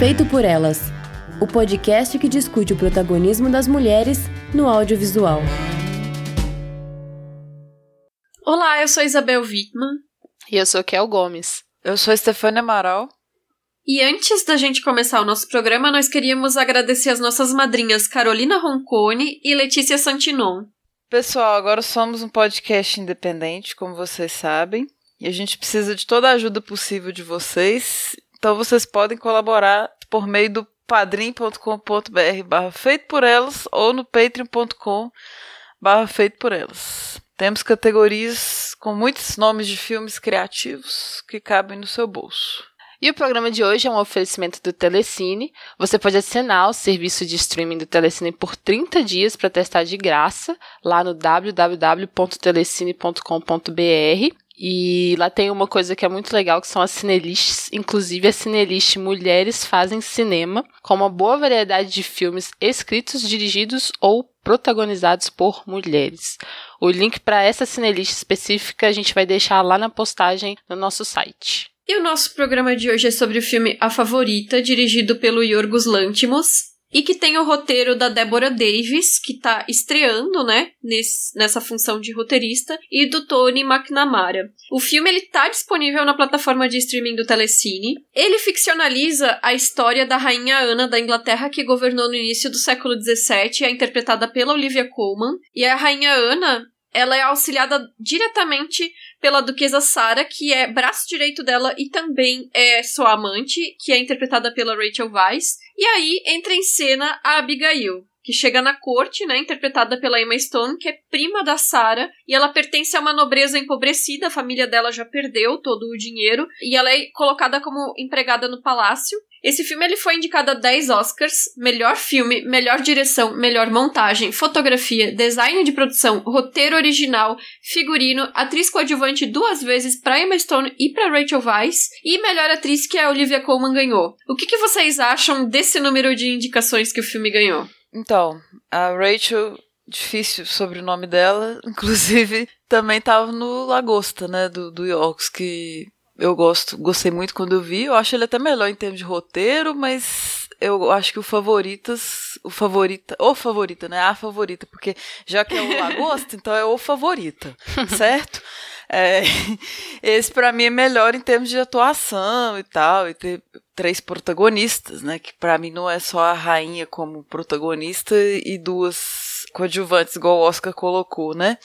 Feito por Elas o podcast que discute o protagonismo das mulheres no audiovisual. Olá, eu sou Isabel Wittmann. E eu sou Kel Gomes. Eu sou Stefania Amaral. E antes da gente começar o nosso programa, nós queríamos agradecer as nossas madrinhas Carolina Roncone e Letícia Santinon. Pessoal, agora somos um podcast independente, como vocês sabem, e a gente precisa de toda a ajuda possível de vocês. Então vocês podem colaborar por meio do padrim.com.br barra feito por elas ou no patreon.com barra feito por elas. Temos categorias com muitos nomes de filmes criativos que cabem no seu bolso. E o programa de hoje é um oferecimento do Telecine. Você pode assinar o serviço de streaming do Telecine por 30 dias para testar de graça lá no www.telecine.com.br. E lá tem uma coisa que é muito legal, que são as cinelists, inclusive a cinelist Mulheres Fazem Cinema, com uma boa variedade de filmes escritos, dirigidos ou protagonizados por mulheres. O link para essa cinelist específica a gente vai deixar lá na postagem no nosso site. E o nosso programa de hoje é sobre o filme A Favorita, dirigido pelo Yorgos Lantimos, e que tem o roteiro da Deborah Davis, que tá estreando, né, nesse, nessa função de roteirista, e do Tony McNamara. O filme ele tá disponível na plataforma de streaming do Telecine. Ele ficcionaliza a história da rainha Ana da Inglaterra que governou no início do século XVII, é interpretada pela Olivia Colman. E a rainha Ana, ela é auxiliada diretamente pela duquesa Sara, que é braço direito dela e também é sua amante, que é interpretada pela Rachel Weisz. E aí entra em cena a Abigail, que chega na corte, né, interpretada pela Emma Stone, que é prima da Sarah, e ela pertence a uma nobreza empobrecida, a família dela já perdeu todo o dinheiro, e ela é colocada como empregada no palácio. Esse filme ele foi indicado a 10 Oscars: melhor filme, melhor direção, melhor montagem, fotografia, design de produção, roteiro original, figurino, atriz coadjuvante duas vezes para Emma Stone e para Rachel Weisz, e melhor atriz que a Olivia Colman ganhou. O que, que vocês acham desse número de indicações que o filme ganhou? Então, a Rachel difícil sobre o nome dela, inclusive também estava no Lagosta, né, do, do Yorks, que eu gosto, gostei muito quando eu vi. Eu acho ele até melhor em termos de roteiro, mas eu acho que o favoritas, o favorita, o favorita, né? A favorita, porque já que é o Lagosta, então é o favorita, certo? É, esse para mim é melhor em termos de atuação e tal, e ter três protagonistas, né? Que para mim não é só a rainha como protagonista e duas coadjuvantes, igual o Oscar colocou, né?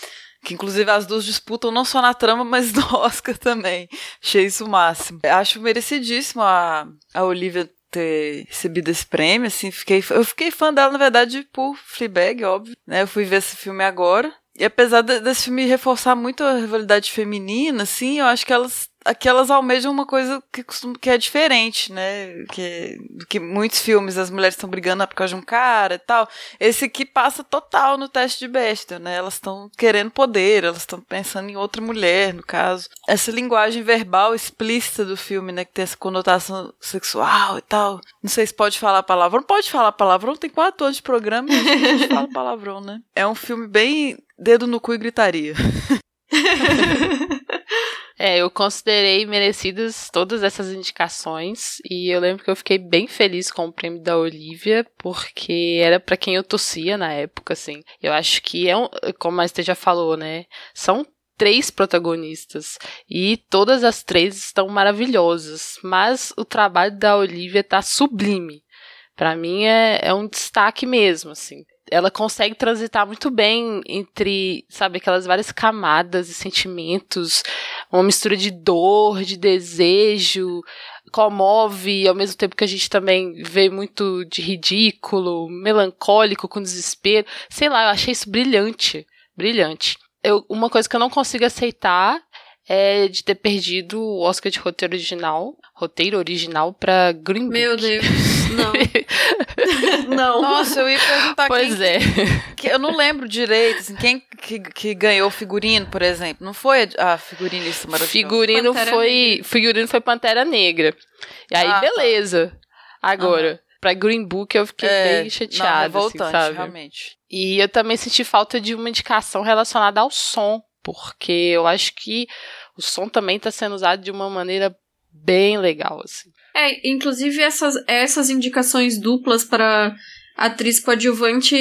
Que inclusive as duas disputam não só na trama, mas no Oscar também. Achei isso o máximo. Acho merecidíssimo a, a Olivia ter recebido esse prêmio, assim, fiquei, eu fiquei fã dela, na verdade, por Fleabag, óbvio, né, eu fui ver esse filme agora, e apesar desse filme reforçar muito a rivalidade feminina, assim, eu acho que elas aquelas almejam uma coisa que, costuma, que é diferente, né? Que, que muitos filmes, as mulheres estão brigando por causa de um cara e tal. Esse aqui passa total no teste de besta, né? Elas estão querendo poder, elas estão pensando em outra mulher, no caso. Essa linguagem verbal explícita do filme, né? Que tem essa conotação sexual e tal. Não sei se pode falar palavrão. Pode falar palavrão, tem quatro anos de programa e a gente fala palavrão, né? É um filme bem dedo no cu e gritaria. É, eu considerei merecidas todas essas indicações e eu lembro que eu fiquei bem feliz com o prêmio da Olivia, porque era para quem eu torcia na época, assim. Eu acho que é um, como a Estê já falou, né? São três protagonistas e todas as três estão maravilhosas, mas o trabalho da Olivia tá sublime. Para mim é, é um destaque mesmo, assim ela consegue transitar muito bem entre, sabe, aquelas várias camadas e sentimentos, uma mistura de dor, de desejo, comove, ao mesmo tempo que a gente também vê muito de ridículo, melancólico, com desespero. Sei lá, eu achei isso brilhante, brilhante. Eu, uma coisa que eu não consigo aceitar é de ter perdido o Oscar de roteiro original, roteiro original para Green Book. Meu Deus. Não. não. Nossa, eu ia perguntar Pois quem, é. que- eu não lembro direito, assim, quem que, que ganhou o figurino, por exemplo. Não foi a figurinista maravilhosa? Figurino Pantera foi, figurino foi Pantera Negra. E aí Ah, tá. beleza. Agora, pra Green Book eu fiquei É, bem chateada, não, assim, revoltante, sabe? realmente. E eu também senti falta de uma indicação relacionada ao som, porque eu acho que o som também está sendo usado de uma maneira bem legal, assim. É, inclusive essas, essas indicações duplas para atriz coadjuvante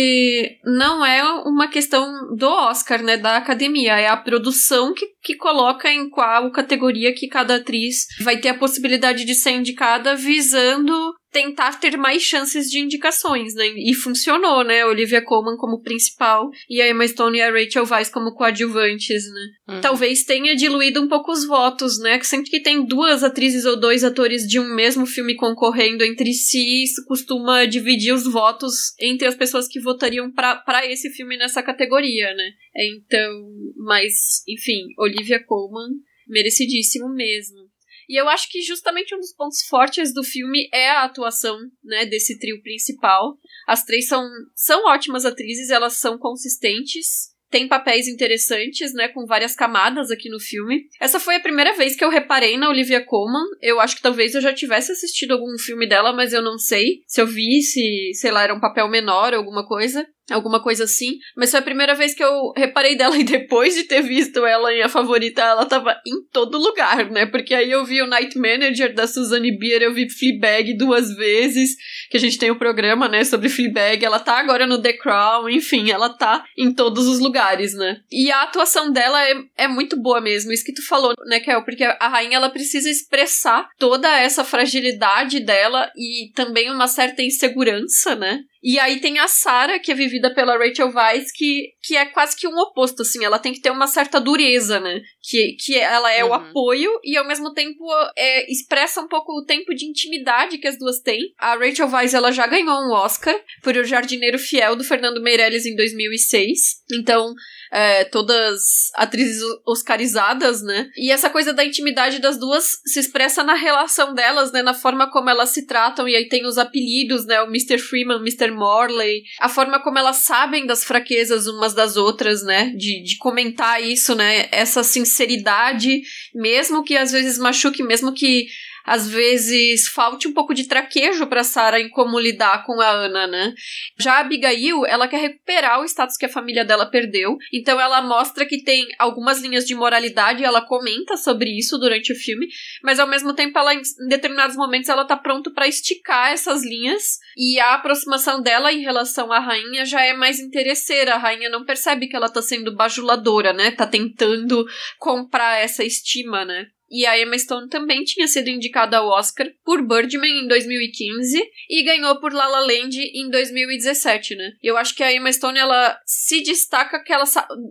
não é uma questão do Oscar, né, da academia, é a produção que, que coloca em qual categoria que cada atriz vai ter a possibilidade de ser indicada visando tentar ter mais chances de indicações, né? E funcionou, né? Olivia Colman como principal e a Emma Stone e a Rachel Weisz como coadjuvantes, né? Uhum. Talvez tenha diluído um pouco os votos, né? Que sempre que tem duas atrizes ou dois atores de um mesmo filme concorrendo entre si, isso costuma dividir os votos entre as pessoas que votariam para esse filme nessa categoria, né? Então, mas, enfim, Olivia Colman merecidíssimo mesmo. E eu acho que justamente um dos pontos fortes do filme é a atuação, né, desse trio principal. As três são, são ótimas atrizes, elas são consistentes tem papéis interessantes, né, com várias camadas aqui no filme. Essa foi a primeira vez que eu reparei na Olivia Colman. Eu acho que talvez eu já tivesse assistido algum filme dela, mas eu não sei se eu vi, se, sei lá, era um papel menor ou alguma coisa alguma coisa assim. Mas foi a primeira vez que eu reparei dela e depois de ter visto ela em A Favorita, ela tava em todo lugar, né? Porque aí eu vi o Night Manager da Suzanne Bier, eu vi Fleabag duas vezes, que a gente tem o um programa, né, sobre Fleabag. Ela tá agora no The Crown, enfim, ela tá em todos os lugares, né? E a atuação dela é, é muito boa mesmo, isso que tu falou, né, Kel? Porque a rainha, ela precisa expressar toda essa fragilidade dela e também uma certa insegurança, né? E aí tem a Sarah, que é vivida pela Rachel Weisz, que, que é quase que um oposto, assim. Ela tem que ter uma certa dureza, né? Que, que ela é uhum. o apoio e ao mesmo tempo é, expressa um pouco o tempo de intimidade que as duas têm. A Rachel Weisz, ela já ganhou um Oscar por O Jardineiro Fiel, do Fernando Meirelles, em 2006. Então, é, todas atrizes oscarizadas, né? E essa coisa da intimidade das duas se expressa na relação delas, né? Na forma como elas se tratam, e aí tem os apelidos, né? O Mr. Freeman, Mr. Morley, a forma como elas sabem das fraquezas umas das outras, né? De, de comentar isso, né? Essa sinceridade, mesmo que às vezes machuque, mesmo que às vezes falte um pouco de traquejo para Sarah em como lidar com a Ana, né? Já a Abigail, ela quer recuperar o status que a família dela perdeu, então ela mostra que tem algumas linhas de moralidade, ela comenta sobre isso durante o filme, mas ao mesmo tempo ela em determinados momentos ela tá pronto para esticar essas linhas e a aproximação dela em relação à rainha já é mais interesseira. A rainha não percebe que ela tá sendo bajuladora, né? Tá tentando comprar essa estima, né? E a Emma Stone também tinha sido indicada ao Oscar por Birdman em 2015 e ganhou por La La Land em 2017, né? Eu acho que a Emma Stone ela se destaca que ela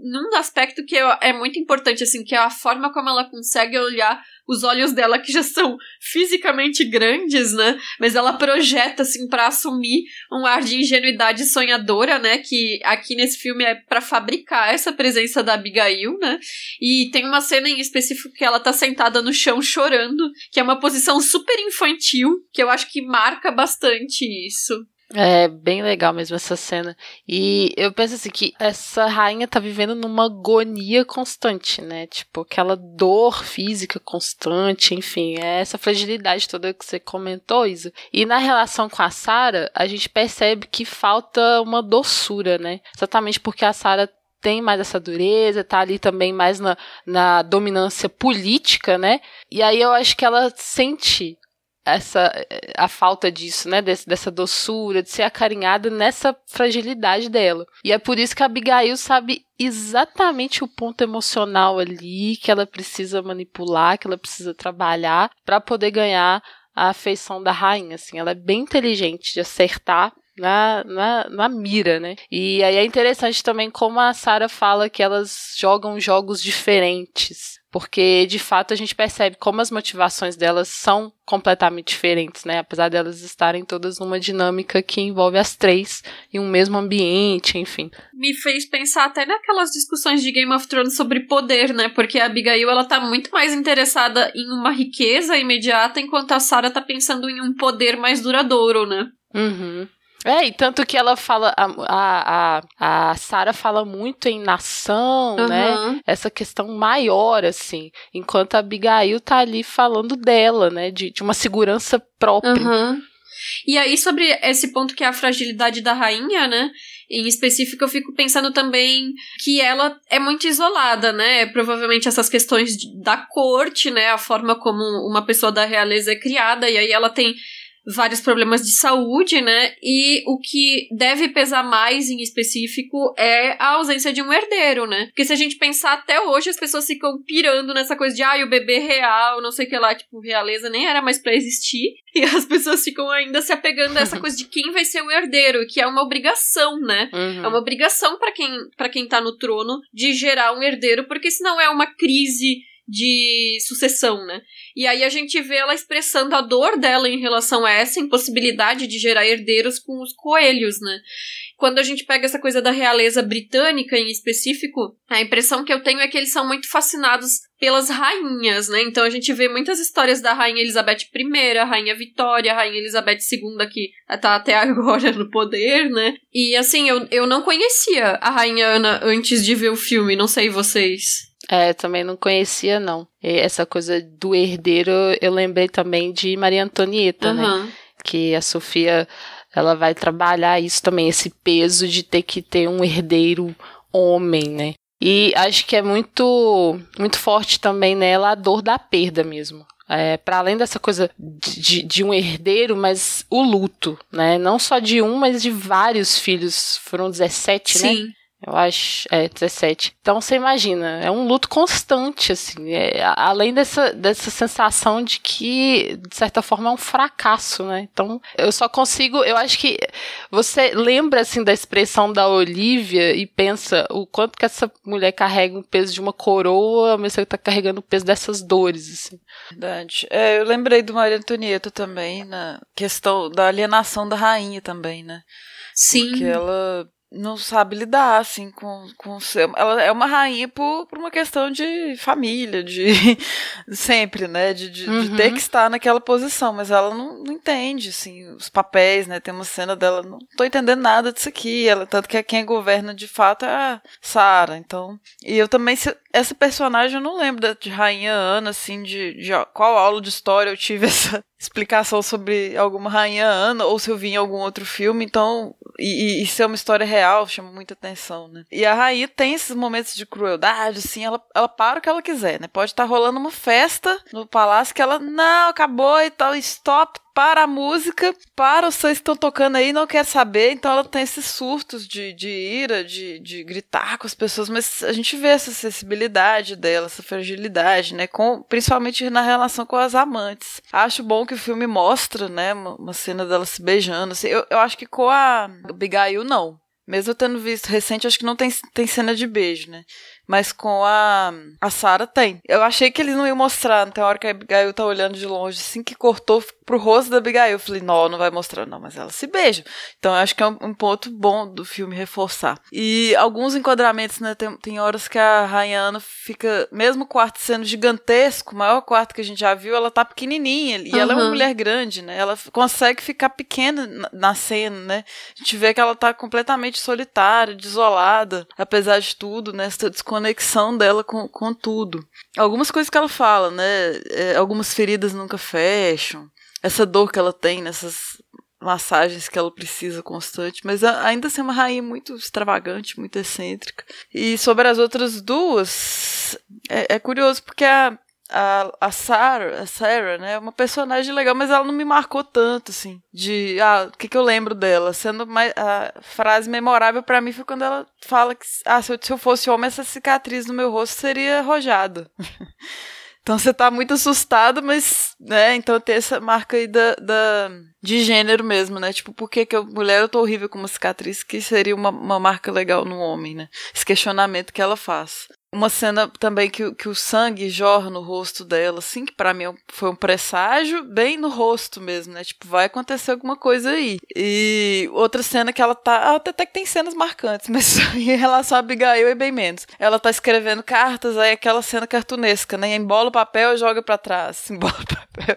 num aspecto que é muito importante assim, que é a forma como ela consegue olhar os olhos dela que já são fisicamente grandes, né? Mas ela projeta assim para assumir um ar de ingenuidade sonhadora, né? Que aqui nesse filme é para fabricar essa presença da Abigail, né? E tem uma cena em específico que ela tá sentada no chão chorando, que é uma posição super infantil, que eu acho que marca bastante isso. É bem legal mesmo essa cena. E eu penso assim que essa rainha tá vivendo numa agonia constante, né? Tipo, aquela dor física constante, enfim, é essa fragilidade toda que você comentou, Isa. E na relação com a Sara, a gente percebe que falta uma doçura, né? Exatamente porque a Sara tem mais essa dureza, tá ali também mais na, na dominância política, né? E aí eu acho que ela sente essa a falta disso, né, Des, dessa doçura, de ser acarinhada nessa fragilidade dela. E é por isso que a Abigail sabe exatamente o ponto emocional ali que ela precisa manipular, que ela precisa trabalhar para poder ganhar a afeição da rainha, assim. Ela é bem inteligente de acertar na, na, na mira, né? E aí é interessante também como a Sarah fala que elas jogam jogos diferentes porque de fato a gente percebe como as motivações delas são completamente diferentes, né? Apesar delas estarem todas numa dinâmica que envolve as três em um mesmo ambiente, enfim. Me fez pensar até naquelas discussões de Game of Thrones sobre poder, né? Porque a Abigail ela tá muito mais interessada em uma riqueza imediata, enquanto a Sarah tá pensando em um poder mais duradouro, né? Uhum. É, e tanto que ela fala, a, a, a, a Sarah fala muito em nação, uhum. né? Essa questão maior, assim. Enquanto a Abigail tá ali falando dela, né? De, de uma segurança própria. Uhum. E aí, sobre esse ponto que é a fragilidade da rainha, né? Em específico, eu fico pensando também que ela é muito isolada, né? Provavelmente essas questões da corte, né? A forma como uma pessoa da realeza é criada, e aí ela tem vários problemas de saúde, né? E o que deve pesar mais em específico é a ausência de um herdeiro, né? Porque se a gente pensar até hoje, as pessoas ficam pirando nessa coisa de, ah, o bebê real, não sei o que lá, tipo, realeza nem era mais para existir. E as pessoas ficam ainda se apegando a essa coisa de quem vai ser o herdeiro, que é uma obrigação, né? Uhum. É uma obrigação para quem, pra quem tá no trono de gerar um herdeiro, porque senão é uma crise de sucessão, né? E aí a gente vê ela expressando a dor dela em relação a essa impossibilidade de gerar herdeiros com os coelhos, né? Quando a gente pega essa coisa da realeza britânica em específico, a impressão que eu tenho é que eles são muito fascinados pelas rainhas, né? Então a gente vê muitas histórias da rainha Elizabeth I, a rainha Vitória, a rainha Elizabeth II que tá até agora no poder, né? E assim, eu, eu não conhecia a rainha Ana antes de ver o filme, não sei vocês. É, também não conhecia, não. E essa coisa do herdeiro, eu lembrei também de Maria Antonieta, uhum. né? Que a Sofia, ela vai trabalhar isso também, esse peso de ter que ter um herdeiro homem, né? E acho que é muito, muito forte também nela a dor da perda mesmo. É, para além dessa coisa de, de, um herdeiro, mas o luto, né? Não só de um, mas de vários filhos. Foram 17, Sim. né? Sim. Eu acho, é, 17. Então você imagina, é um luto constante, assim. É, além dessa, dessa sensação de que, de certa forma, é um fracasso, né? Então, eu só consigo. Eu acho que você lembra, assim, da expressão da Olivia e pensa o quanto que essa mulher carrega o peso de uma coroa, mas você tá carregando o peso dessas dores, assim. Verdade. É, eu lembrei do Maria Antonieta também, na questão da alienação da rainha também, né? Sim. Porque ela não sabe lidar, assim, com, com seu... Ela é uma rainha por, por uma questão de família, de sempre, né? De, de, uhum. de, ter que estar naquela posição, mas ela não, não, entende, assim, os papéis, né? Tem uma cena dela, não tô entendendo nada disso aqui. Ela, tanto que quem governa de fato é a Sarah, então. E eu também, essa personagem, eu não lembro de Rainha Ana, assim, de, de qual aula de história eu tive essa explicação sobre alguma Rainha Ana, ou se eu vi em algum outro filme, então e, e, ser uma história real chama muita atenção, né? E a rainha tem esses momentos de crueldade, assim, ela, ela para o que ela quiser, né? Pode estar rolando uma festa no palácio que ela, não, acabou e tal, stop, para a música, para os seus que estão tocando aí, não quer saber, então ela tem esses surtos de, de ira, de, de gritar com as pessoas, mas a gente vê essa sensibilidade dela, essa fragilidade, né, com, principalmente na relação com as amantes. Acho bom que o filme mostra, né, uma, cena dela se beijando, assim, eu, eu acho que com a Abigail não, mesmo tendo visto recente, acho que não tem, tem cena de beijo, né? Mas com a, a Sarah tem. Eu achei que eles não iam mostrar. Tem hora que a Abigail tá olhando de longe, assim que cortou pro rosto da Abigail. Eu falei, não, não vai mostrar, não, mas ela se beija. Então eu acho que é um, um ponto bom do filme reforçar. E alguns enquadramentos, né? Tem, tem horas que a Rainha Ana fica, mesmo o quarto sendo gigantesco, o maior quarto que a gente já viu, ela tá pequenininha. E uhum. ela é uma mulher grande, né? Ela consegue ficar pequena na, na cena, né? A gente vê que ela tá completamente solitária, desolada, apesar de tudo, né? Essa conexão dela com, com tudo. Algumas coisas que ela fala, né? É, algumas feridas nunca fecham. Essa dor que ela tem nessas massagens que ela precisa constante, mas ainda assim é uma rainha muito extravagante, muito excêntrica. E sobre as outras duas, é, é curioso porque a, a, a Sarah, a Sarah, né, é uma personagem legal, mas ela não me marcou tanto, assim, de, ah, o que que eu lembro dela, sendo mais, a frase memorável para mim foi quando ela fala que, ah, se eu, se eu fosse homem, essa cicatriz no meu rosto seria rojada. Então você tá muito assustado, mas, né, então tem essa marca aí da, da de gênero mesmo, né? Tipo, por que, que eu, mulher eu tô horrível com uma cicatriz que seria uma, uma marca legal no homem, né? Esse questionamento que ela faz. Uma cena também que, que o sangue jorra no rosto dela, assim, que para mim é foi um presságio, bem no rosto mesmo, né? Tipo, vai acontecer alguma coisa aí. E outra cena que ela tá. Até, até que tem cenas marcantes, mas em relação a Abigail é bem menos. Ela tá escrevendo cartas, aí aquela cena cartunesca, né? Embola o papel e joga para trás. Embola o papel.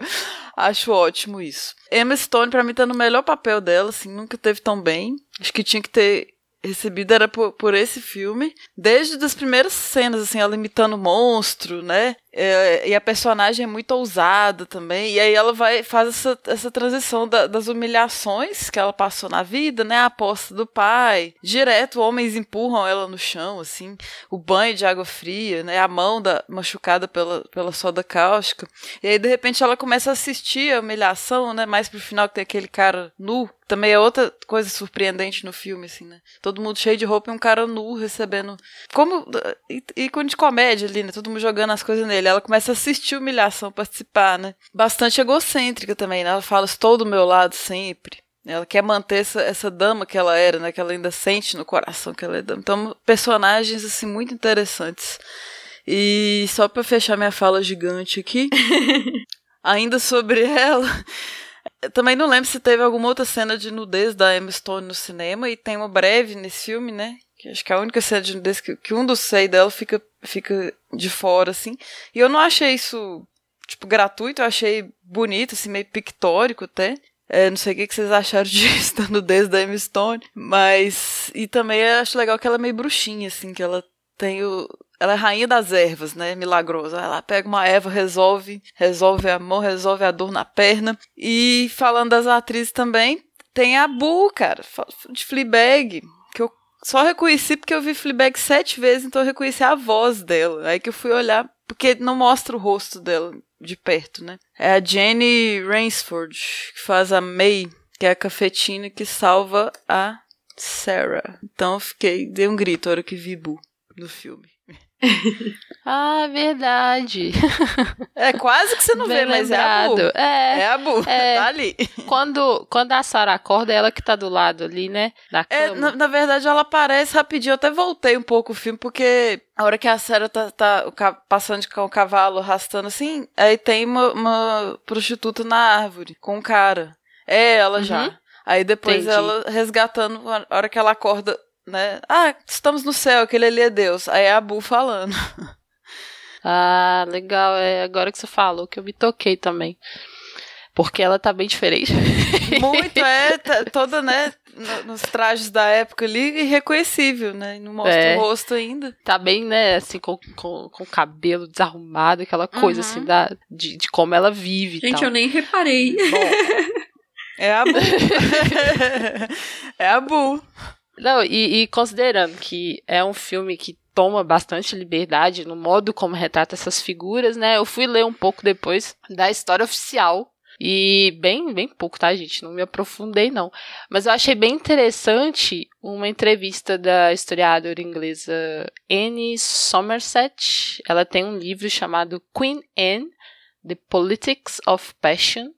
Acho ótimo isso. Emma Stone, pra mim, tá no melhor papel dela, assim, nunca teve tão bem. Acho que tinha que ter recebida era por, por esse filme. Desde as primeiras cenas, assim, ela imitando o monstro, né? É, e a personagem é muito ousada também. E aí ela vai faz essa, essa transição da, das humilhações que ela passou na vida, né? A aposta do pai. Direto, homens empurram ela no chão, assim. O banho de água fria, né? A mão da, machucada pela, pela soda cáustica. E aí, de repente, ela começa a assistir a humilhação, né? Mais pro final que tem aquele cara nu também é outra coisa surpreendente no filme, assim, né? Todo mundo cheio de roupa e um cara nu recebendo. Como. ícone de comédia ali, né? Todo mundo jogando as coisas nele. Ela começa a assistir humilhação, participar, né? Bastante egocêntrica também, né? Ela fala: estou do meu lado sempre. Ela quer manter essa, essa dama que ela era, né? Que ela ainda sente no coração que ela é dama. Então, personagens, assim, muito interessantes. E só para fechar minha fala gigante aqui, ainda sobre ela. Eu também não lembro se teve alguma outra cena de nudez da Emma Stone no cinema, e tem uma breve nesse filme, né? Que acho que é a única cena de nudez que, que um dos seis dela fica, fica de fora, assim. E eu não achei isso, tipo, gratuito, eu achei bonito, assim, meio pictórico até. É, não sei o que vocês acharam disso, da nudez da Emma Stone. Mas. E também acho legal que ela é meio bruxinha, assim, que ela tem o, ela é rainha das ervas, né? Milagrosa. Ela pega uma erva, resolve, resolve a mão, resolve a dor na perna. E falando das atrizes também, tem a Bu, cara, de Fleabag, só reconheci porque eu vi Fleabag sete vezes, então eu reconheci a voz dela. Aí que eu fui olhar, porque não mostra o rosto dela de perto, né? É a Jenny Rainsford, que faz a May, que é a cafetina que salva a Sarah. Então eu fiquei, dei um grito na hora que vi Bu no filme. ah, verdade. É quase que você não Bem vê, mas lembrado. é a Bu. É, é a Bu, é, tá ali. Quando, quando a Sarah acorda, é ela que tá do lado ali, né? Da é, na, na, verdade, ela aparece rapidinho. Eu até voltei um pouco o filme, porque a hora que a Sarah tá, tá passando com o cavalo, arrastando assim, aí tem uma, uma prostituta na árvore, com um cara. É ela uhum. já. Aí depois Entendi. ela resgatando, a hora que ela acorda né? Ah, estamos no céu, aquele ali é Deus. Aí é a Bu falando. Ah, legal. É agora que você falou que eu me toquei também. Porque ela tá bem diferente. Muito, é. Tá, toda, né? Nos trajes da época ali, irreconhecível, né? Não mostra é, o rosto ainda. Tá bem, né? Assim, com, com, com o cabelo desarrumado, aquela coisa, uhum. assim, da, de, de como ela vive. Gente, eu nem reparei. Bom, é a Bu. é a Bu. Não, e, e considerando que é um filme que toma bastante liberdade no modo como retrata essas figuras, né? Eu fui ler um pouco depois da história oficial e bem, bem pouco, tá, gente? Não me aprofundei, não. Mas eu achei bem interessante uma entrevista da historiadora inglesa Anne Somerset. Ela tem um livro chamado Queen Anne: The Politics of Passion.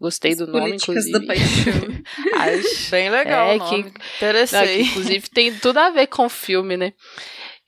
Gostei As do nome, inclusive. Da paixão. Acho bem legal. É, que, Interessei. Não, que, inclusive tem tudo a ver com o filme, né?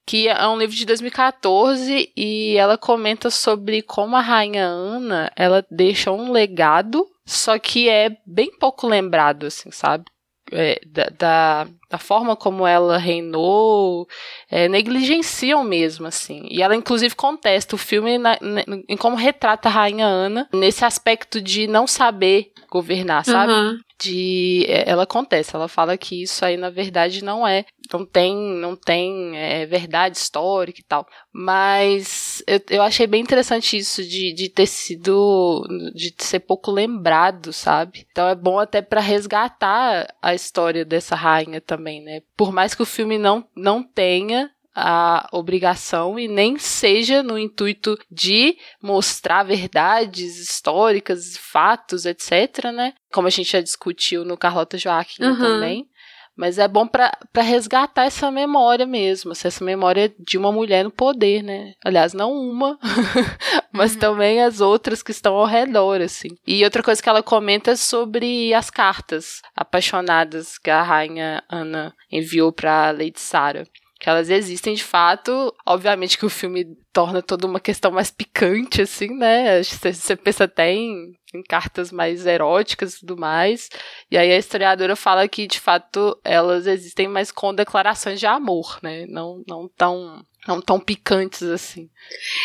Que é um livro de 2014 e ela comenta sobre como a rainha Ana ela deixa um legado, só que é bem pouco lembrado, assim, sabe? É, da, da, da, forma como ela reinou, é, negligenciam mesmo, assim. E ela, inclusive, contesta o filme na, na, em como retrata a Rainha Ana nesse aspecto de não saber governar, sabe? Uhum de é, ela acontece, ela fala que isso aí na verdade não é, não tem, não tem é, verdade histórica e tal. Mas eu, eu achei bem interessante isso de, de ter sido, de ser pouco lembrado, sabe? Então é bom até para resgatar a história dessa rainha também, né? Por mais que o filme não, não tenha a obrigação e nem seja no intuito de mostrar verdades históricas, fatos, etc, né? Como a gente já discutiu no Carlota Joaquim uhum. também. Mas é bom para resgatar essa memória mesmo, essa memória de uma mulher no poder, né? Aliás, não uma, mas uhum. também as outras que estão ao redor, assim. E outra coisa que ela comenta é sobre as cartas apaixonadas que a rainha Ana enviou para Lady Sarah que elas existem de fato. Obviamente que o filme torna toda uma questão mais picante, assim, né? Você pensa até em, em, cartas mais eróticas e tudo mais. E aí a historiadora fala que, de fato, elas existem, mas com declarações de amor, né? Não, não tão. Não tão picantes assim.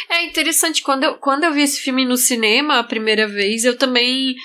É interessante, quando eu, quando eu vi esse filme no cinema a primeira vez, eu também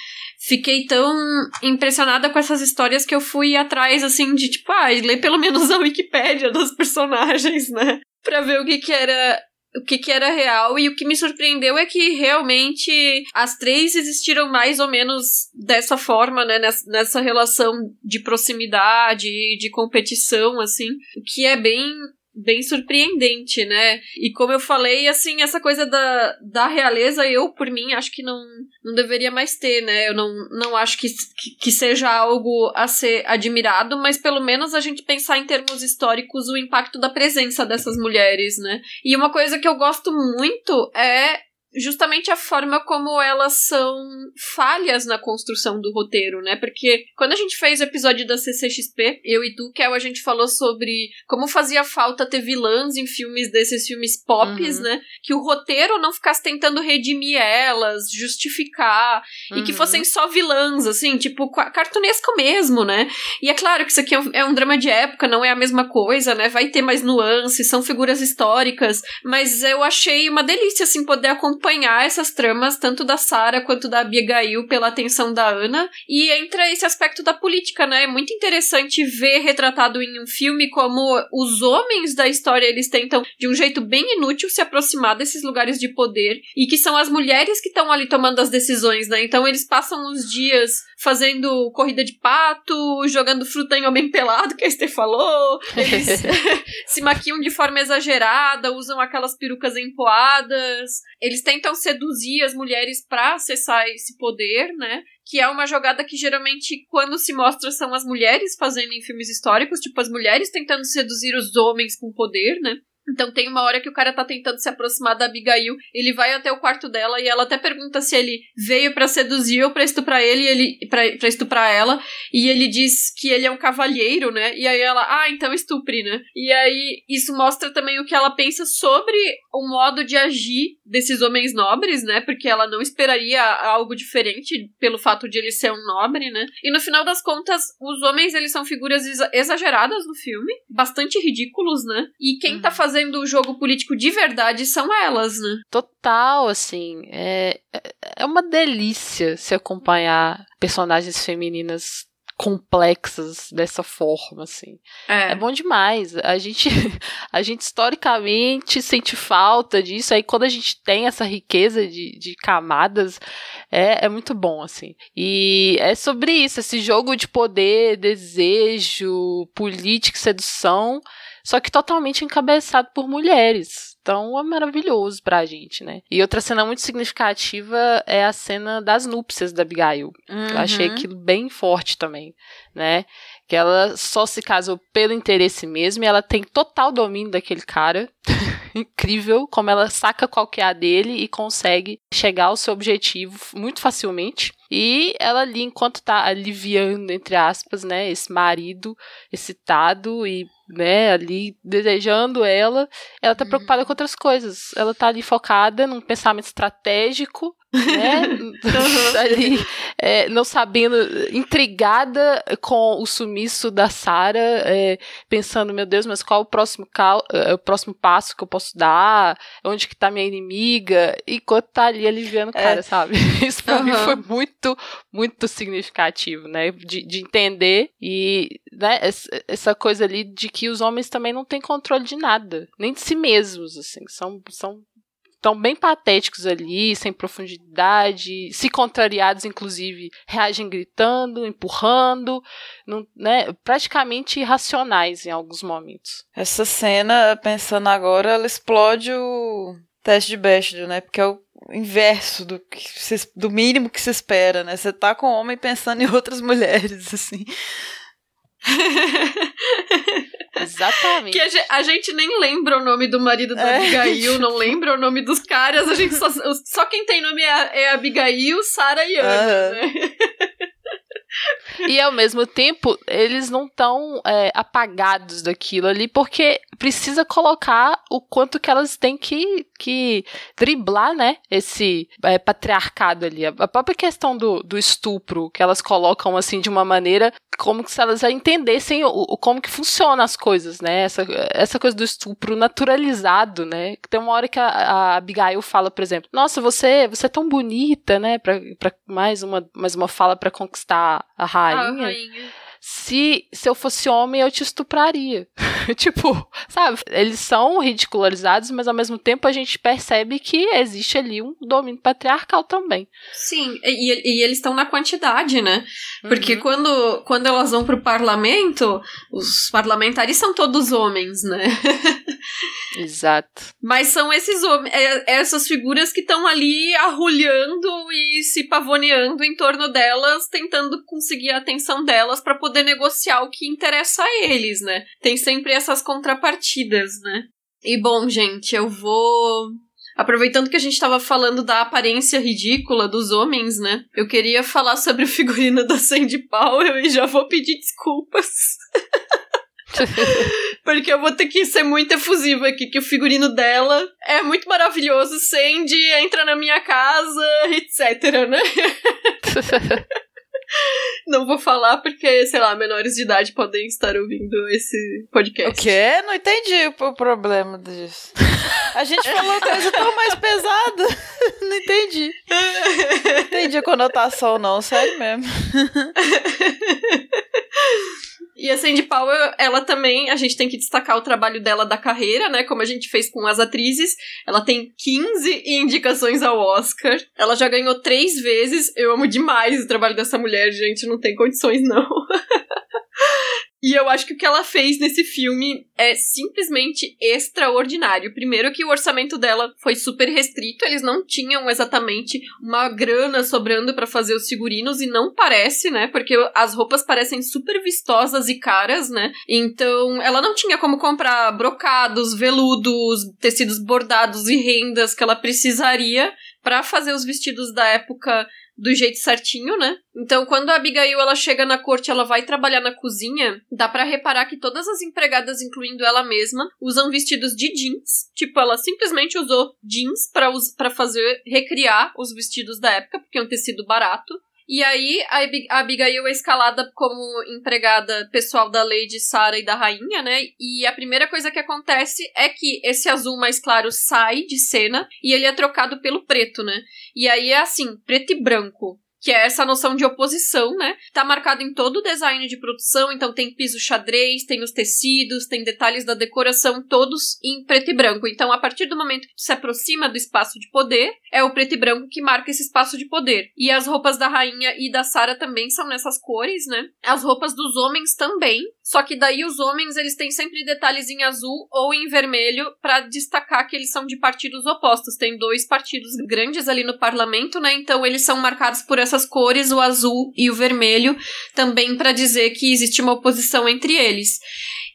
fiquei tão impressionada com essas histórias que eu fui atrás, assim, de tipo, ah, ler pelo menos a Wikipédia dos personagens, né? Pra ver o que que era o que, que era real. E o que me surpreendeu é que realmente as três existiram mais ou menos dessa forma, né? Nessa, nessa relação de proximidade, de competição, assim. O que é bem bem surpreendente, né? E como eu falei, assim, essa coisa da, da realeza, eu, por mim, acho que não, não deveria mais ter, né? Eu não, não acho que, que, que seja algo a ser admirado, mas pelo menos a gente pensar em termos históricos o impacto da presença dessas mulheres, né? E uma coisa que eu gosto muito é justamente a forma como elas são falhas na construção do roteiro, né? Porque quando a gente fez o episódio da CCXP, eu e tu, Kel, a gente falou sobre como fazia falta ter vilãs em filmes desses filmes pops, uhum. né? Que o roteiro não ficasse tentando redimir elas, justificar, uhum. e que uhum. fossem só vilãs, assim, tipo, cartunesco mesmo, né? E é claro que isso aqui é um, é um drama de época, não é a mesma coisa, né? Vai ter mais nuances, são figuras históricas, mas eu achei uma delícia, assim, poder acompanhar acompanhar essas tramas, tanto da Sarah quanto da Abigail, pela atenção da Ana. E entra esse aspecto da política, né? É muito interessante ver retratado em um filme como os homens da história eles tentam, de um jeito bem inútil, se aproximar desses lugares de poder. E que são as mulheres que estão ali tomando as decisões, né? Então eles passam os dias fazendo corrida de pato, jogando fruta em homem pelado, que a Esther falou. Eles se maquiam de forma exagerada, usam aquelas perucas empoadas. Eles tentam seduzir as mulheres para acessar esse poder, né? Que é uma jogada que geralmente, quando se mostra, são as mulheres fazendo em filmes históricos, tipo as mulheres tentando seduzir os homens com poder, né? Então tem uma hora que o cara tá tentando se aproximar da Abigail, ele vai até o quarto dela e ela até pergunta se ele veio para seduzir ou para estuprar ele, ele para estuprar ela, e ele diz que ele é um cavalheiro, né? E aí ela, ah, então estupre, né? E aí isso mostra também o que ela pensa sobre o modo de agir desses homens nobres, né? Porque ela não esperaria algo diferente pelo fato de ele ser um nobre, né? E no final das contas, os homens eles são figuras exageradas no filme, bastante ridículos, né? E quem tá uhum. tá fazendo fazendo o jogo político de verdade são elas, né? Total, assim. É, é uma delícia se acompanhar personagens femininas complexas dessa forma, assim. É. é. bom demais. A gente, a gente historicamente sente falta disso. Aí quando a gente tem essa riqueza de, de camadas, é, é muito bom, assim. E é sobre isso, esse jogo de poder, desejo, política, sedução só que totalmente encabeçado por mulheres. Então é maravilhoso pra gente, né? E outra cena muito significativa é a cena das núpcias da Abigail. Uhum. Eu achei aquilo bem forte também, né? Que ela só se casou pelo interesse mesmo e ela tem total domínio daquele cara. Incrível como ela saca qual que é a dele e consegue chegar ao seu objetivo muito facilmente. E ela ali, enquanto tá aliviando, entre aspas, né, esse marido excitado e né, ali desejando ela, ela tá uhum. preocupada com outras coisas. Ela tá ali focada num pensamento estratégico né? ali, é, não sabendo, intrigada com o sumiço da Sara, é, pensando, meu Deus, mas qual o próximo, cal, é, o próximo passo que eu posso dar? Onde que tá minha inimiga? Enquanto tá ali aliviando o é. cara, sabe? Isso pra uhum. mim foi muito, muito significativo, né? De, de entender e né, essa coisa ali de que os homens também não têm controle de nada, nem de si mesmos, assim, são, são estão bem patéticos ali, sem profundidade, se contrariados, inclusive, reagem gritando, empurrando, não, né, praticamente irracionais em alguns momentos. Essa cena, pensando agora, ela explode o teste de Bechdel, né? Porque é o inverso do, se, do mínimo que se espera, né? Você tá com homem pensando em outras mulheres, assim. Exatamente. Que a gente, a gente, nem lembra o nome do marido da é. Abigail, não lembra o nome dos caras, a gente só, só quem tem nome é, é Abigail, Sara e Ana, né? E ao mesmo tempo, eles não estão é, apagados daquilo ali, porque precisa colocar o quanto que elas têm que, que driblar, né? Esse é, patriarcado ali. A própria questão do, do estupro, que elas colocam assim de uma maneira como se elas entendessem o, o, como que funcionam as coisas, né? Essa, essa coisa do estupro naturalizado, né? Tem uma hora que a, a Abigail fala, por exemplo, nossa, você, você é tão bonita, né? Pra, pra mais, uma, mais uma fala para conquistar a rainha. A rainha se, se eu fosse homem eu te estupraria. tipo, sabe? Eles são ridicularizados, mas ao mesmo tempo a gente percebe que existe ali um domínio patriarcal também. Sim, e, e eles estão na quantidade, né? Porque uhum. quando, quando elas vão pro parlamento, os parlamentares são todos homens, né? Exato. Mas são esses homens, é, essas figuras que estão ali arrulhando e se pavoneando em torno delas, tentando conseguir a atenção delas para poder negociar o que interessa a eles, né? Tem sempre essas contrapartidas, né? E bom, gente, eu vou Aproveitando que a gente tava falando da aparência ridícula dos homens, né? Eu queria falar sobre o figurino da Sandy Powell e já vou pedir desculpas. Porque eu vou ter que ser muito efusiva aqui, que o figurino dela é muito maravilhoso. Sandy entra na minha casa, etc, né? Não vou falar porque, sei lá, menores de idade podem estar ouvindo esse podcast. O quê? Não entendi o problema disso. A gente falou coisa tão mais pesada. Não entendi. Não entendi a conotação, não, sério mesmo. E a Sandy Powell, ela também, a gente tem que destacar o trabalho dela da carreira, né? Como a gente fez com as atrizes. Ela tem 15 indicações ao Oscar. Ela já ganhou três vezes. Eu amo demais o trabalho dessa mulher, gente. Não tem condições, não. E eu acho que o que ela fez nesse filme é simplesmente extraordinário. Primeiro que o orçamento dela foi super restrito, eles não tinham exatamente uma grana sobrando para fazer os figurinos e não parece, né? Porque as roupas parecem super vistosas e caras, né? Então, ela não tinha como comprar brocados, veludos, tecidos bordados e rendas que ela precisaria para fazer os vestidos da época do jeito certinho, né? Então, quando a Abigail ela chega na corte, ela vai trabalhar na cozinha, dá para reparar que todas as empregadas, incluindo ela mesma, usam vestidos de jeans. Tipo, ela simplesmente usou jeans para fazer recriar os vestidos da época, porque é um tecido barato. E aí a Abigail é escalada como empregada pessoal da Lady Sarah e da rainha, né? E a primeira coisa que acontece é que esse azul mais claro sai de cena e ele é trocado pelo preto, né? E aí é assim, preto e branco que é essa noção de oposição, né? Tá marcado em todo o design de produção, então tem piso xadrez, tem os tecidos, tem detalhes da decoração, todos em preto e branco. Então, a partir do momento que se aproxima do espaço de poder, é o preto e branco que marca esse espaço de poder. E as roupas da rainha e da Sara também são nessas cores, né? As roupas dos homens também, só que daí os homens, eles têm sempre detalhes em azul ou em vermelho para destacar que eles são de partidos opostos. Tem dois partidos grandes ali no parlamento, né? Então eles são marcados por essas cores, o azul e o vermelho, também para dizer que existe uma oposição entre eles.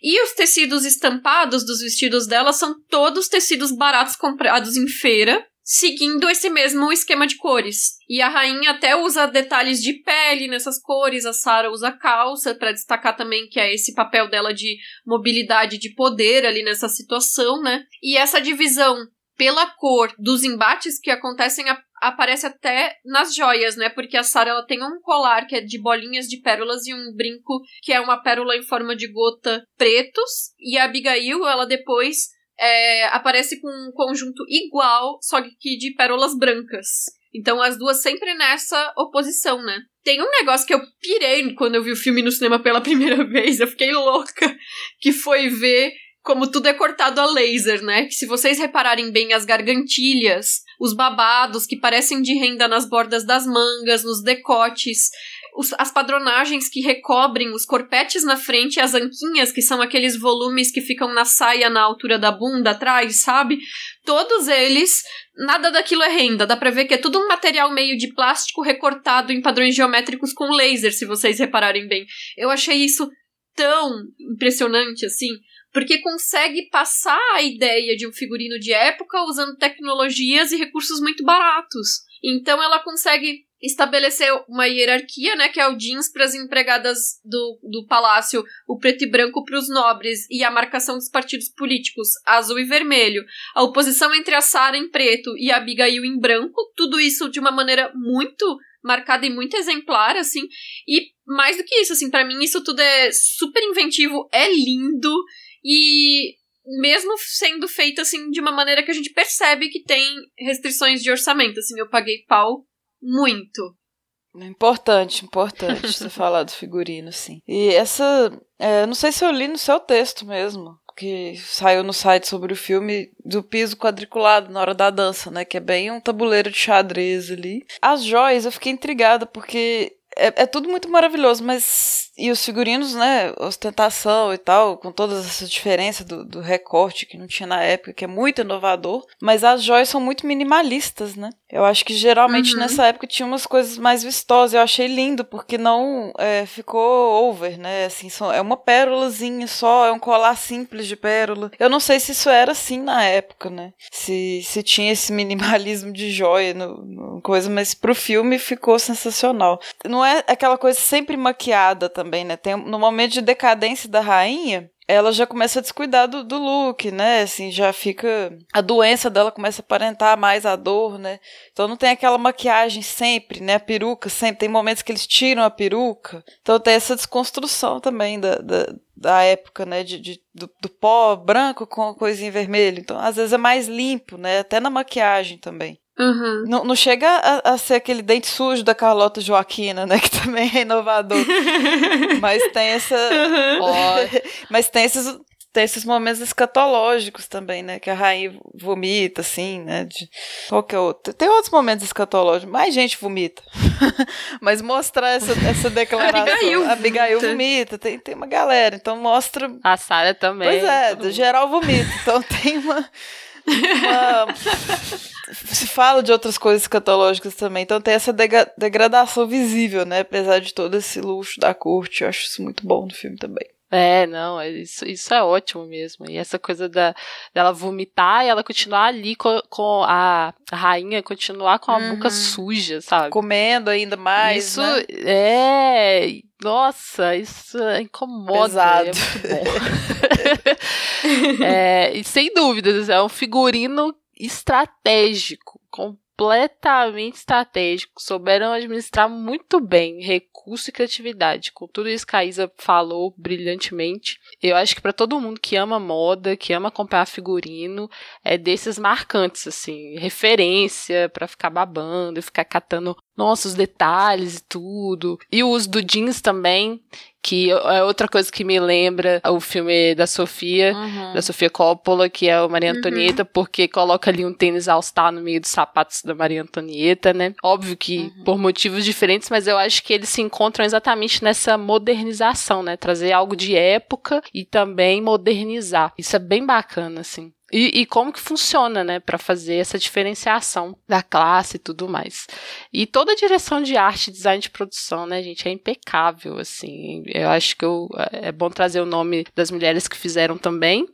E os tecidos estampados dos vestidos dela são todos tecidos baratos comprados em feira, seguindo esse mesmo esquema de cores. E a rainha até usa detalhes de pele nessas cores, a Sarah usa calça para destacar também que é esse papel dela de mobilidade de poder ali nessa situação, né? E essa divisão pela cor dos embates que acontecem aparece até nas joias, né? Porque a Sarah ela tem um colar que é de bolinhas de pérolas e um brinco que é uma pérola em forma de gota pretos. E a Abigail, ela depois é, aparece com um conjunto igual, só que de pérolas brancas. Então as duas sempre nessa oposição, né? Tem um negócio que eu pirei quando eu vi o filme no cinema pela primeira vez, eu fiquei louca, que foi ver como tudo é cortado a laser, né? Que se vocês repararem bem as gargantilhas, os babados que parecem de renda nas bordas das mangas, nos decotes, os, as padronagens que recobrem os corpetes na frente e as anquinhas, que são aqueles volumes que ficam na saia na altura da bunda atrás, sabe? Todos eles, nada daquilo é renda. Dá pra ver que é tudo um material meio de plástico recortado em padrões geométricos com laser, se vocês repararem bem. Eu achei isso tão impressionante assim porque consegue passar a ideia de um figurino de época usando tecnologias e recursos muito baratos. Então ela consegue estabelecer uma hierarquia, né, que é o jeans para as empregadas do, do palácio, o preto e branco para os nobres e a marcação dos partidos políticos, azul e vermelho, a oposição entre a Sara em preto e a Abigail em branco, tudo isso de uma maneira muito marcada e muito exemplar, assim, e mais do que isso, assim, para mim isso tudo é super inventivo, é lindo e mesmo sendo feito assim de uma maneira que a gente percebe que tem restrições de orçamento, assim, eu paguei pau muito. Importante, importante você falar do figurino, sim. E essa. É, não sei se eu li no seu texto mesmo, que saiu no site sobre o filme do piso quadriculado na hora da dança, né? Que é bem um tabuleiro de xadrez ali. As joias, eu fiquei intrigada porque é, é tudo muito maravilhoso, mas e os figurinos, né, ostentação e tal, com todas essas diferenças do, do recorte que não tinha na época, que é muito inovador, mas as joias são muito minimalistas, né? Eu acho que geralmente uhum. nessa época tinha umas coisas mais vistosas. Eu achei lindo, porque não é, ficou over, né? Assim, só, é uma pérolazinha só, é um colar simples de pérola. Eu não sei se isso era assim na época, né? Se, se tinha esse minimalismo de joia no, no coisa, mas pro filme ficou sensacional. Não é aquela coisa sempre maquiada também, né? Tem, no momento de decadência da rainha, ela já começa a descuidar do, do look, né? Assim, já fica. A doença dela começa a aparentar mais a dor, né? Então não tem aquela maquiagem sempre, né? A peruca sempre. Tem momentos que eles tiram a peruca. Então tem essa desconstrução também da, da, da época, né? De, de do, do, pó branco com a coisinha vermelha. Então, às vezes é mais limpo, né? Até na maquiagem também. Uhum. Não, não chega a, a, ser aquele dente sujo da Carlota Joaquina, né? Que também é inovador. Mas tem essa. Uhum. Oh, mas tem esses, tem esses momentos escatológicos também, né? Que a rainha vomita, assim, né? De, qual que é outro? Tem outros momentos escatológicos. Mais gente vomita. Mas mostrar essa, essa declaração. Abigail, Abigail vomita. Tem, tem uma galera. Então mostra. A Sara também. Pois é, geral vomita. Então tem uma. Uma se fala de outras coisas escatológicas também. Então tem essa degradação visível, né? Apesar de todo esse luxo da corte. Eu acho isso muito bom no filme também. É, não, é, isso, isso é ótimo mesmo. E essa coisa da, dela vomitar e ela continuar ali com, com a, a rainha, continuar com a uhum. boca suja, sabe? Comendo ainda mais. Isso né? é. Nossa, isso incomoda. Pesado. É muito bom. é, e sem dúvidas, é um figurino estratégico, completamente estratégico. Souberam administrar muito bem recurso e criatividade. Com tudo isso que a Isa falou brilhantemente. Eu acho que para todo mundo que ama moda, que ama comprar figurino, é desses marcantes, assim, referência para ficar babando, ficar catando nossos detalhes e tudo. E o uso do jeans também, que é outra coisa que me lembra o filme da Sofia, uhum. da Sofia Coppola, que é o Maria uhum. Antonieta, uhum. porque coloca ali um tênis All-Star no meio dos sapatos da Maria Antonieta, né? Óbvio que uhum. por motivos diferentes, mas eu acho que eles se encontram exatamente nessa modernização, né? Trazer algo de época e também modernizar. Isso é bem bacana, assim. E, e, como que funciona, né, para fazer essa diferenciação da classe e tudo mais. E toda a direção de arte, design de produção, né, gente, é impecável, assim. Eu acho que eu, é bom trazer o nome das mulheres que fizeram também,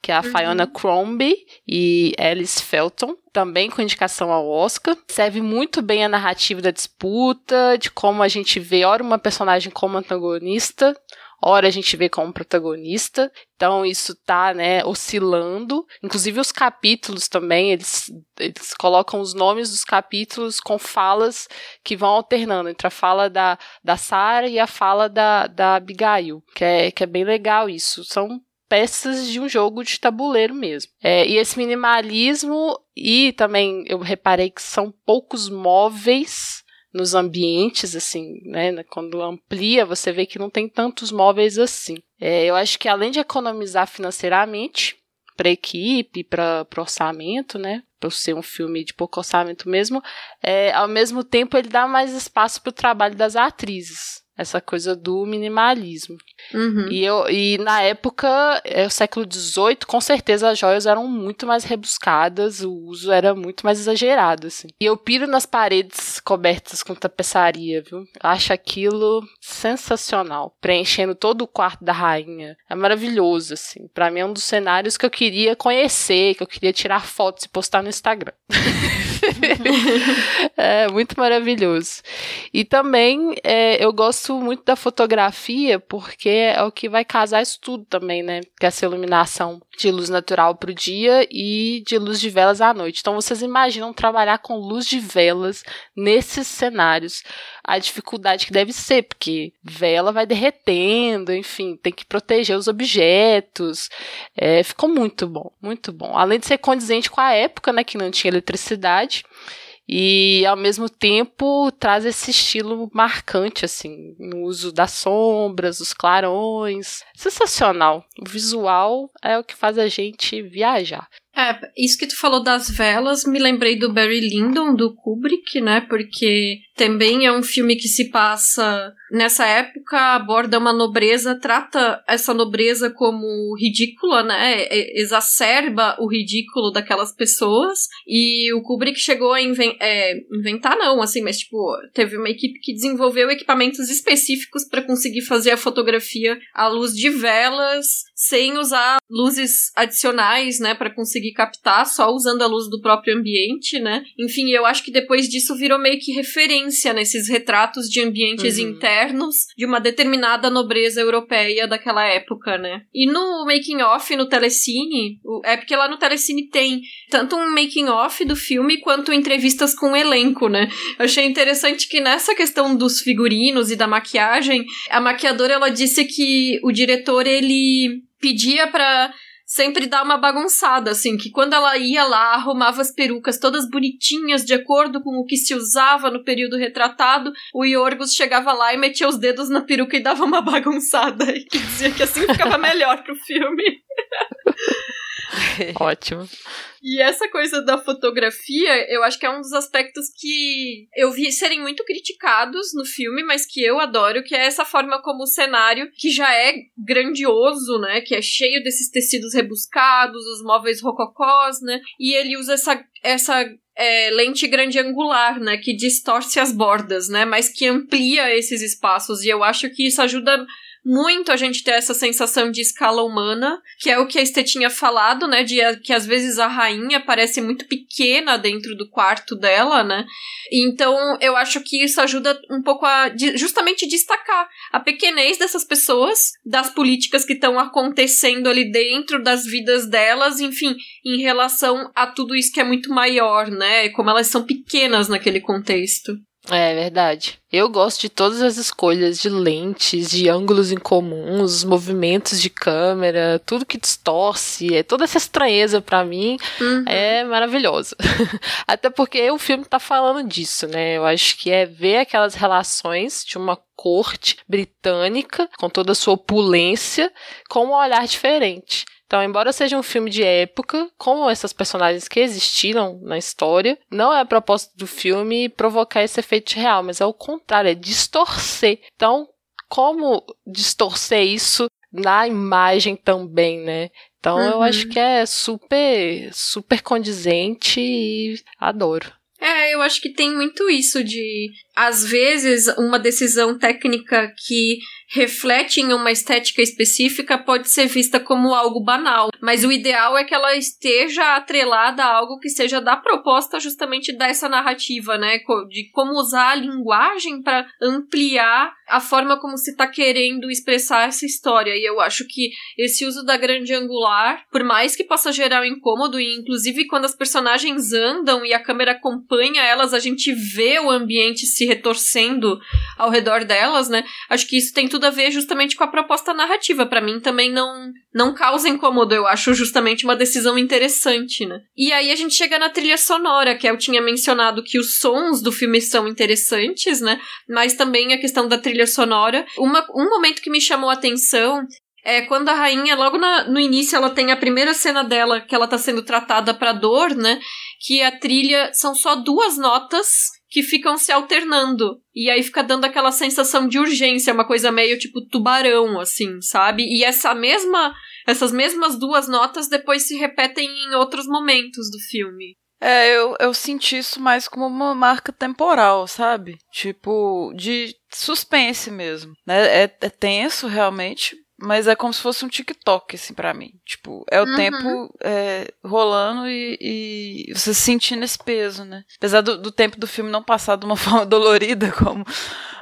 que é a uhum. Fiona Crombie e Alice Felton, também com indicação ao Oscar. Serve muito bem a narrativa da disputa, de como a gente vê, ora, uma personagem como antagonista, hora a gente vê como protagonista. Então isso tá, né, oscilando. Inclusive os capítulos também, eles, eles colocam os nomes dos capítulos com falas que vão alternando entre a fala da, da Sarah e a fala da, da Abigail, que é, que é bem legal isso. São peças de um jogo de tabuleiro mesmo. É, e esse minimalismo, e também eu reparei que são poucos móveis nos ambientes, assim, né? Quando amplia, você vê que não tem tantos móveis assim. É, eu acho que além de economizar financeiramente para equipe, para o orçamento, né? Para ser um filme de pouco orçamento mesmo, é, ao mesmo tempo ele dá mais espaço para o trabalho das atrizes essa coisa do minimalismo. Uhum. E, eu, e na época, é, o século XVIII, com certeza as joias eram muito mais rebuscadas, o uso era muito mais exagerado, assim. E eu piro nas paredes cobertas com tapeçaria, viu? Acho aquilo sensacional, preenchendo todo o quarto da rainha. É maravilhoso, assim. Para mim é um dos cenários que eu queria conhecer, que eu queria tirar fotos e postar no Instagram. é muito maravilhoso. E também é, eu gosto muito da fotografia porque é o que vai casar isso tudo também, né? Que é essa iluminação de luz natural para o dia e de luz de velas à noite. Então vocês imaginam trabalhar com luz de velas nesses cenários a dificuldade que deve ser, porque vela vai derretendo, enfim, tem que proteger os objetos. É, ficou muito bom, muito bom. Além de ser condizente com a época, né, que não tinha eletricidade. e ao mesmo tempo traz esse estilo marcante, assim, no uso das sombras, dos clarões. Sensacional. O visual é o que faz a gente viajar. É, isso que tu falou das velas, me lembrei do Barry Lyndon, do Kubrick, né? Porque também é um filme que se passa nessa época, aborda uma nobreza, trata essa nobreza como ridícula, né? É, exacerba o ridículo daquelas pessoas. E o Kubrick chegou a inven é, inventar, não, assim, mas tipo, teve uma equipe que desenvolveu equipamentos específicos para conseguir fazer a fotografia à luz de velas, sem usar luzes adicionais, né, para conseguir captar, só usando a luz do próprio ambiente, né? Enfim, eu acho que depois disso virou meio que referência nesses retratos de ambientes uhum. internos de uma determinada nobreza europeia daquela época, né? E no making off no Telecine, é porque lá no Telecine tem tanto um making off do filme quanto entrevistas com o elenco, né? Eu achei interessante que nessa questão dos figurinos e da maquiagem, a maquiadora ela disse que o diretor ele pedia para sempre dar uma bagunçada, assim, que quando ela ia lá, arrumava as perucas todas bonitinhas, de acordo com o que se usava no período retratado, o Yorgos chegava lá e metia os dedos na peruca e dava uma bagunçada, e que dizia que assim ficava melhor pro filme. Ótimo. E essa coisa da fotografia, eu acho que é um dos aspectos que eu vi serem muito criticados no filme, mas que eu adoro, que é essa forma como o cenário, que já é grandioso, né? Que é cheio desses tecidos rebuscados, os móveis rococós, né? E ele usa essa, essa é, lente grande angular, né, que distorce as bordas, né, mas que amplia esses espaços e eu acho que isso ajuda muito a gente ter essa sensação de escala humana, que é o que a Estê tinha falado, né? De que às vezes a rainha parece muito pequena dentro do quarto dela, né? Então eu acho que isso ajuda um pouco a justamente destacar a pequenez dessas pessoas, das políticas que estão acontecendo ali dentro das vidas delas, enfim, em relação a tudo isso que é muito maior, né? Como elas são pequenas naquele contexto. É verdade. Eu gosto de todas as escolhas de lentes, de ângulos incomuns, os movimentos de câmera, tudo que distorce, é toda essa estranheza para mim uhum. é maravilhosa. Até porque o filme tá falando disso, né? Eu acho que é ver aquelas relações de uma corte britânica com toda a sua opulência com um olhar diferente. Então, embora seja um filme de época, como essas personagens que existiram na história, não é a proposta do filme provocar esse efeito real, mas é o contrário, é distorcer. Então, como distorcer isso na imagem também, né? Então, uhum. eu acho que é super, super condizente e adoro. É, eu acho que tem muito isso de, às vezes, uma decisão técnica que reflete em uma estética específica pode ser vista como algo banal, mas o ideal é que ela esteja atrelada a algo que seja da proposta justamente dessa narrativa, né? De como usar a linguagem para ampliar a forma como se está querendo expressar essa história. E eu acho que esse uso da grande angular, por mais que possa gerar um incômodo, e inclusive quando as personagens andam e a câmera acompanha elas, a gente vê o ambiente se retorcendo ao redor delas, né? Acho que isso tem tudo a ver justamente com a proposta narrativa. Para mim também não não causa incômodo, eu acho justamente uma decisão interessante, né? E aí a gente chega na trilha sonora, que eu tinha mencionado que os sons do filme são interessantes, né? Mas também a questão da trilha sonora. Uma, um momento que me chamou a atenção é quando a rainha, logo na, no início, ela tem a primeira cena dela que ela tá sendo tratada pra dor, né? Que a trilha são só duas notas que ficam se alternando. E aí fica dando aquela sensação de urgência, uma coisa meio tipo tubarão, assim, sabe? E essa mesma. Essas mesmas duas notas depois se repetem em outros momentos do filme. É, eu, eu senti isso mais como uma marca temporal, sabe? Tipo, de suspense mesmo. Né? É, é tenso, realmente, mas é como se fosse um TikTok, assim, para mim. Tipo, é o uhum. tempo é, rolando e, e, você sentindo esse peso, né? Apesar do, do tempo do filme não passar de uma forma dolorida, como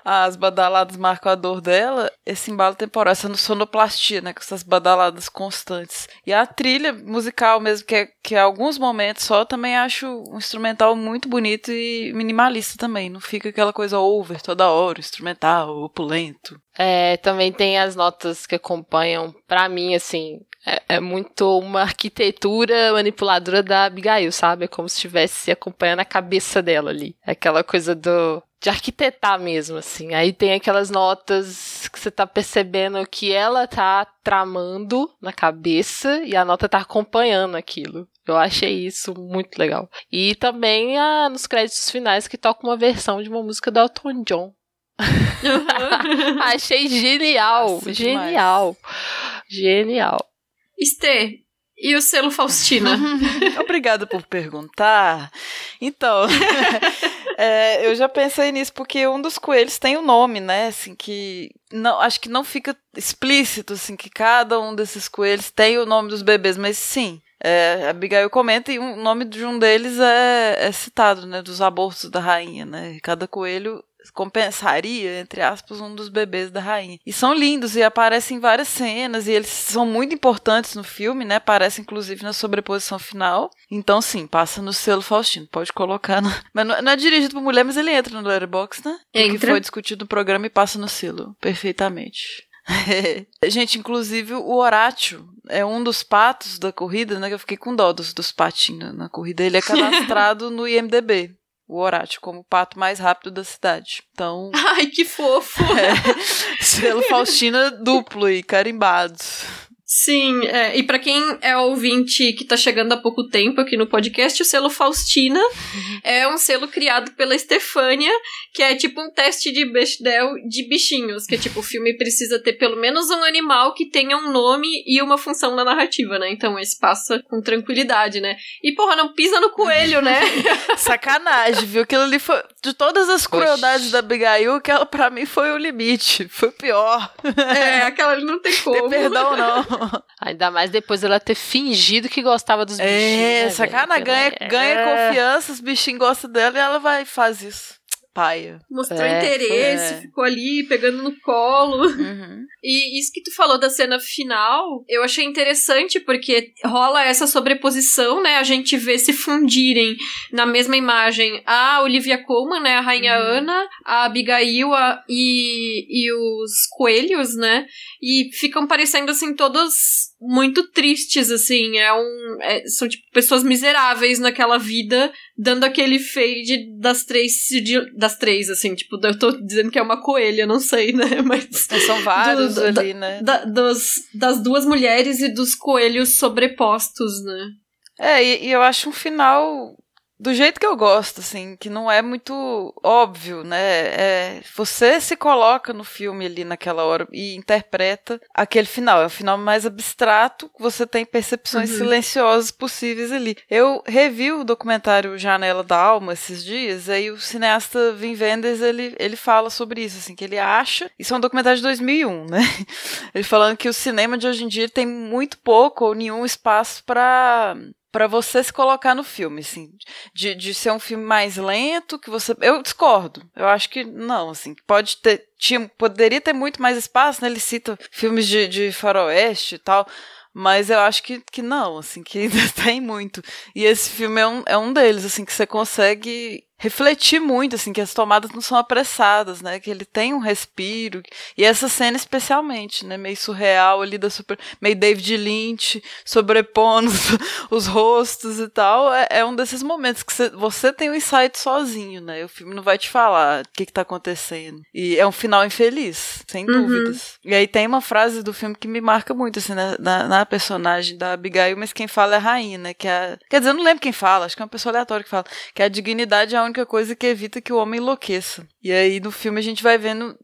as badaladas marcam a dor dela, esse embalo temporal, essa sonoplastia, né, com essas badaladas constantes. E a trilha musical mesmo, que é, que é alguns momentos só, também acho um instrumental muito bonito e minimalista também. Não fica aquela coisa over toda hora, instrumental, opulento. É, também tem as notas que acompanham, para mim, assim, É, é, muito uma arquitetura manipuladora da Abigail, sabe? É como se estivesse acompanhando a cabeça dela ali. Aquela coisa do de arquitetar mesmo, assim. Aí tem aquelas notas que você tá percebendo que ela tá tramando na cabeça e a nota tá acompanhando aquilo. Eu achei isso muito legal. E também ah, nos créditos finais que toca uma versão de uma música do Elton John. Uhum. achei genial, Nossa, genial, demais. genial. Esther, e o selo Faustina? Obrigada por perguntar. Então, é, eu já pensei nisso porque um dos coelhos tem o um nome, né? Assim que não, acho que não fica explícito assim que cada um desses coelhos tem o nome dos bebês, mas sim. É, Abigail comenta e o nome de um deles é, é citado, né? Dos abortos da rainha, né? Cada coelho compensaria, entre aspas, um dos bebês da rainha. E são lindos e aparecem em várias cenas e eles são muito importantes no filme, né? Aparece inclusive na sobreposição final. Então, sim, passa no selo Faustino. Pode colocar. No... Mas não, não é dirigido por mulher, mas ele entra no Letterboxd, né? Entra. Que foi discutido no programa e passa no selo. Perfeitamente. Gente, inclusive o Horácio é um dos patos da corrida, né? Que eu fiquei com dó dos, dos patinhos na corrida. Ele é cadastrado no IMDB o Horácio como o pato mais rápido da cidade. Então. Ai, que fofo! É, selo Faustina duplo e carimbado. Sim, é, e para quem é ouvinte que tá chegando há pouco tempo aqui no podcast, o selo Faustina uhum. é um selo criado pela Estefânia, que é tipo um teste de Bechdel de bichinhos, que é tipo, o filme precisa ter pelo menos um animal que tenha um nome e uma função na narrativa, né? Então esse passa com tranquilidade, né? E porra, não pisa no coelho, né? Sacanagem, viu? Aquilo ali foi. De todas as crueldades Oxi. da Abigail, aquela pra mim foi o limite. Foi o pior. É, aquela ali não tem como. Tem perdão, não. Ainda mais depois ela ter fingido que gostava dos bichinhos. É, né, sacana, ganha, é. ganha confiança, os bichinhos gostam dela e ela vai e faz isso paia. Mostrou é, interesse, é. ficou ali pegando no colo. Uhum. E isso que tu falou da cena final, eu achei interessante porque rola essa sobreposição, né? A gente vê se fundirem na mesma imagem a Olivia Colman, né? A Rainha uhum. Ana, a Abigail a, e, e os coelhos, né? E ficam parecendo assim todos muito tristes, assim. É um. É, são, tipo, pessoas miseráveis naquela vida, dando aquele fade das três. Das três, assim, tipo, eu tô dizendo que é uma coelha, não sei, né? Mas. São vários do, ali, né? Da, dos, das duas mulheres e dos coelhos sobrepostos, né? É, e, e eu acho um final do jeito que eu gosto, assim, que não é muito óbvio, né? É, você se coloca no filme ali naquela hora e interpreta aquele final. É o final mais abstrato, você tem percepções uhum. silenciosas possíveis ali. Eu revi o documentário Janela da Alma esses dias, aí o cineasta Vin Wenders, ele, ele fala sobre isso, assim, que ele acha... Isso é um documentário de 2001, né? Ele falando que o cinema de hoje em dia tem muito pouco ou nenhum espaço para para você se colocar no filme, assim, de, de ser um filme mais lento, que você, eu discordo, eu acho que não, assim, pode ter, tinha, poderia ter muito mais espaço, né, ele cita filmes de, de faroeste e tal, mas eu acho que, que não, assim, que ainda tem muito, e esse filme é um, é um deles, assim, que você consegue refletir muito, assim, que as tomadas não são apressadas, né? Que ele tem um respiro. E essa cena especialmente, né? Meio surreal ali da super. meio David Lynch, sobrepondo os rostos e tal. É, é um desses momentos que você tem o um insight sozinho, né? O filme não vai te falar o que, que tá acontecendo. E é um final infeliz, sem uhum. dúvidas. E aí tem uma frase do filme que me marca muito, assim, na, na, na, personagem da Abigail, mas quem fala é a rainha, né? Que é, quer dizer, eu não lembro quem fala, acho que é uma pessoa aleatória que fala. Que a dignidade é a única coisa que evita que o homem enlouqueça. E aí no filme a gente vai vendo.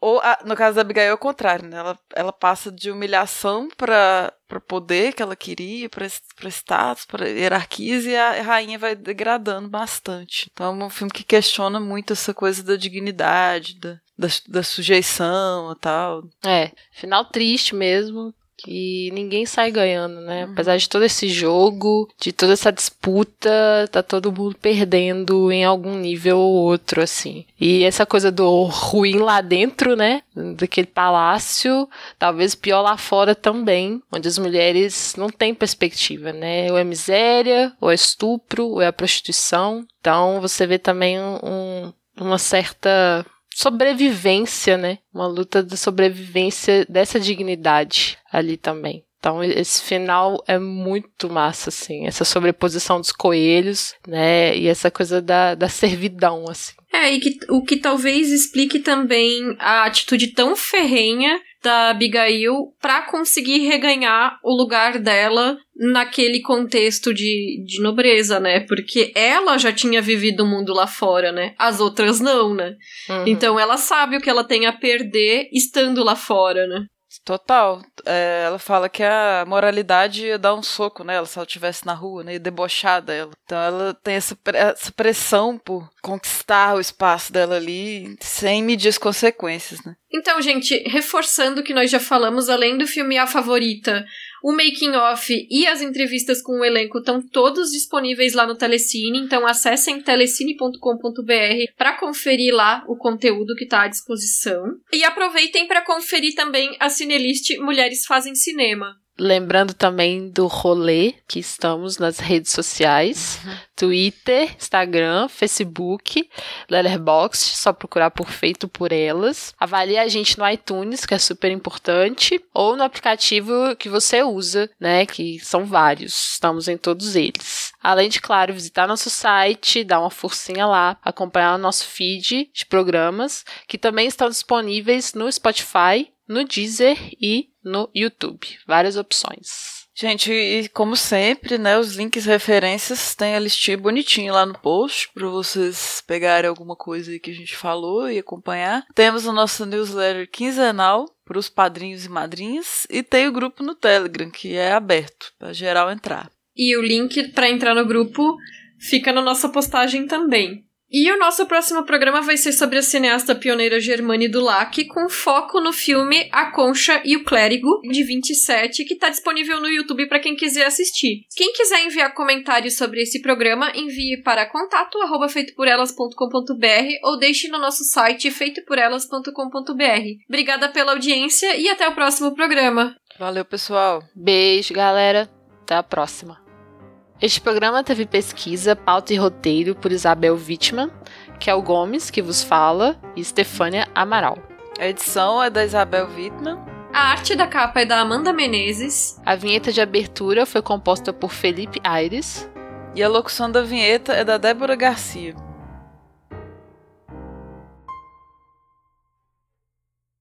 Ou no caso da Abigail é o contrário, né? Ela, ela passa de humilhação para para poder que ela queria, para status, para hierarquias, e a rainha vai degradando bastante. Então é um filme que questiona muito essa coisa da dignidade, da, da, da sujeição e tal. É, final triste mesmo, que ninguém sai ganhando, né? Uhum. Apesar de todo esse jogo, de toda essa disputa, tá todo mundo perdendo em algum nível ou outro, assim. E essa coisa do ruim lá dentro, né? Daquele palácio, talvez pior lá fora também, onde as mulheres não têm perspectiva, né? Ou é miséria, ou é estupro, ou é a prostituição. Então você vê também um, uma certa sobrevivência, né? Uma luta de sobrevivência dessa dignidade ali também. Então, esse final é muito massa, assim. Essa sobreposição dos coelhos, né? E essa coisa da, da servidão, assim. É, e que, o que talvez explique também a atitude tão ferrenha da Abigail para conseguir reganhar o lugar dela naquele contexto de, de nobreza, né? Porque ela já tinha vivido o mundo lá fora, né? As outras não, né? Uhum. Então ela sabe o que ela tem a perder estando lá fora, né? Total. É, ela fala que a moralidade ia dar um soco nela se ela estivesse na rua, né? Ia debochar. Então ela tem essa, essa pressão por conquistar o espaço dela ali sem medir as consequências, né? Então, gente, reforçando o que nós já falamos, além do filme A Favorita, o making off e as entrevistas com o elenco estão todos disponíveis lá no Telecine, então acessem telecine.com.br para conferir lá o conteúdo que está à disposição. E aproveitem para conferir também a Cinelist Mulheres Fazem Cinema. Lembrando também do rolê que estamos nas redes sociais: uhum. Twitter, Instagram, Facebook, Letterboxd, só procurar por Feito por Elas. Avalie a gente no iTunes, que é super importante, ou no aplicativo que você usa, né? Que são vários, estamos em todos eles. Além de, claro, visitar nosso site, dar uma forcinha lá, acompanhar o nosso feed de programas, que também estão disponíveis no Spotify, no Deezer e no YouTube. Várias opções. Gente, e como sempre, né, os links referências tem a listinha bonitinha lá no post para vocês pegarem alguma coisa aí que a gente falou e acompanhar. Temos o nosso newsletter quinzenal para os padrinhos e madrinhas e tem o grupo no Telegram que é aberto para geral entrar. E o link para entrar no grupo fica na nossa postagem também. E o nosso próximo programa vai ser sobre a cineasta pioneira Germane Dulac, com foco no filme A Concha e o Clérigo, de 27, que está disponível no YouTube para quem quiser assistir. Quem quiser enviar comentários sobre esse programa, envie para contato feitoporelas.com.br ou deixe no nosso site feitoporelas.com.br. Obrigada pela audiência e até o próximo programa. Valeu, pessoal. Beijo, galera. Até a próxima. Este programa teve pesquisa, pauta e roteiro por Isabel Wittmann, Kel Gomes, que vos fala, e Stefânia Amaral. A edição é da Isabel Wittmann. A arte da capa é da Amanda Menezes. A vinheta de abertura foi composta por Felipe Aires. E a locução da vinheta é da Débora Garcia.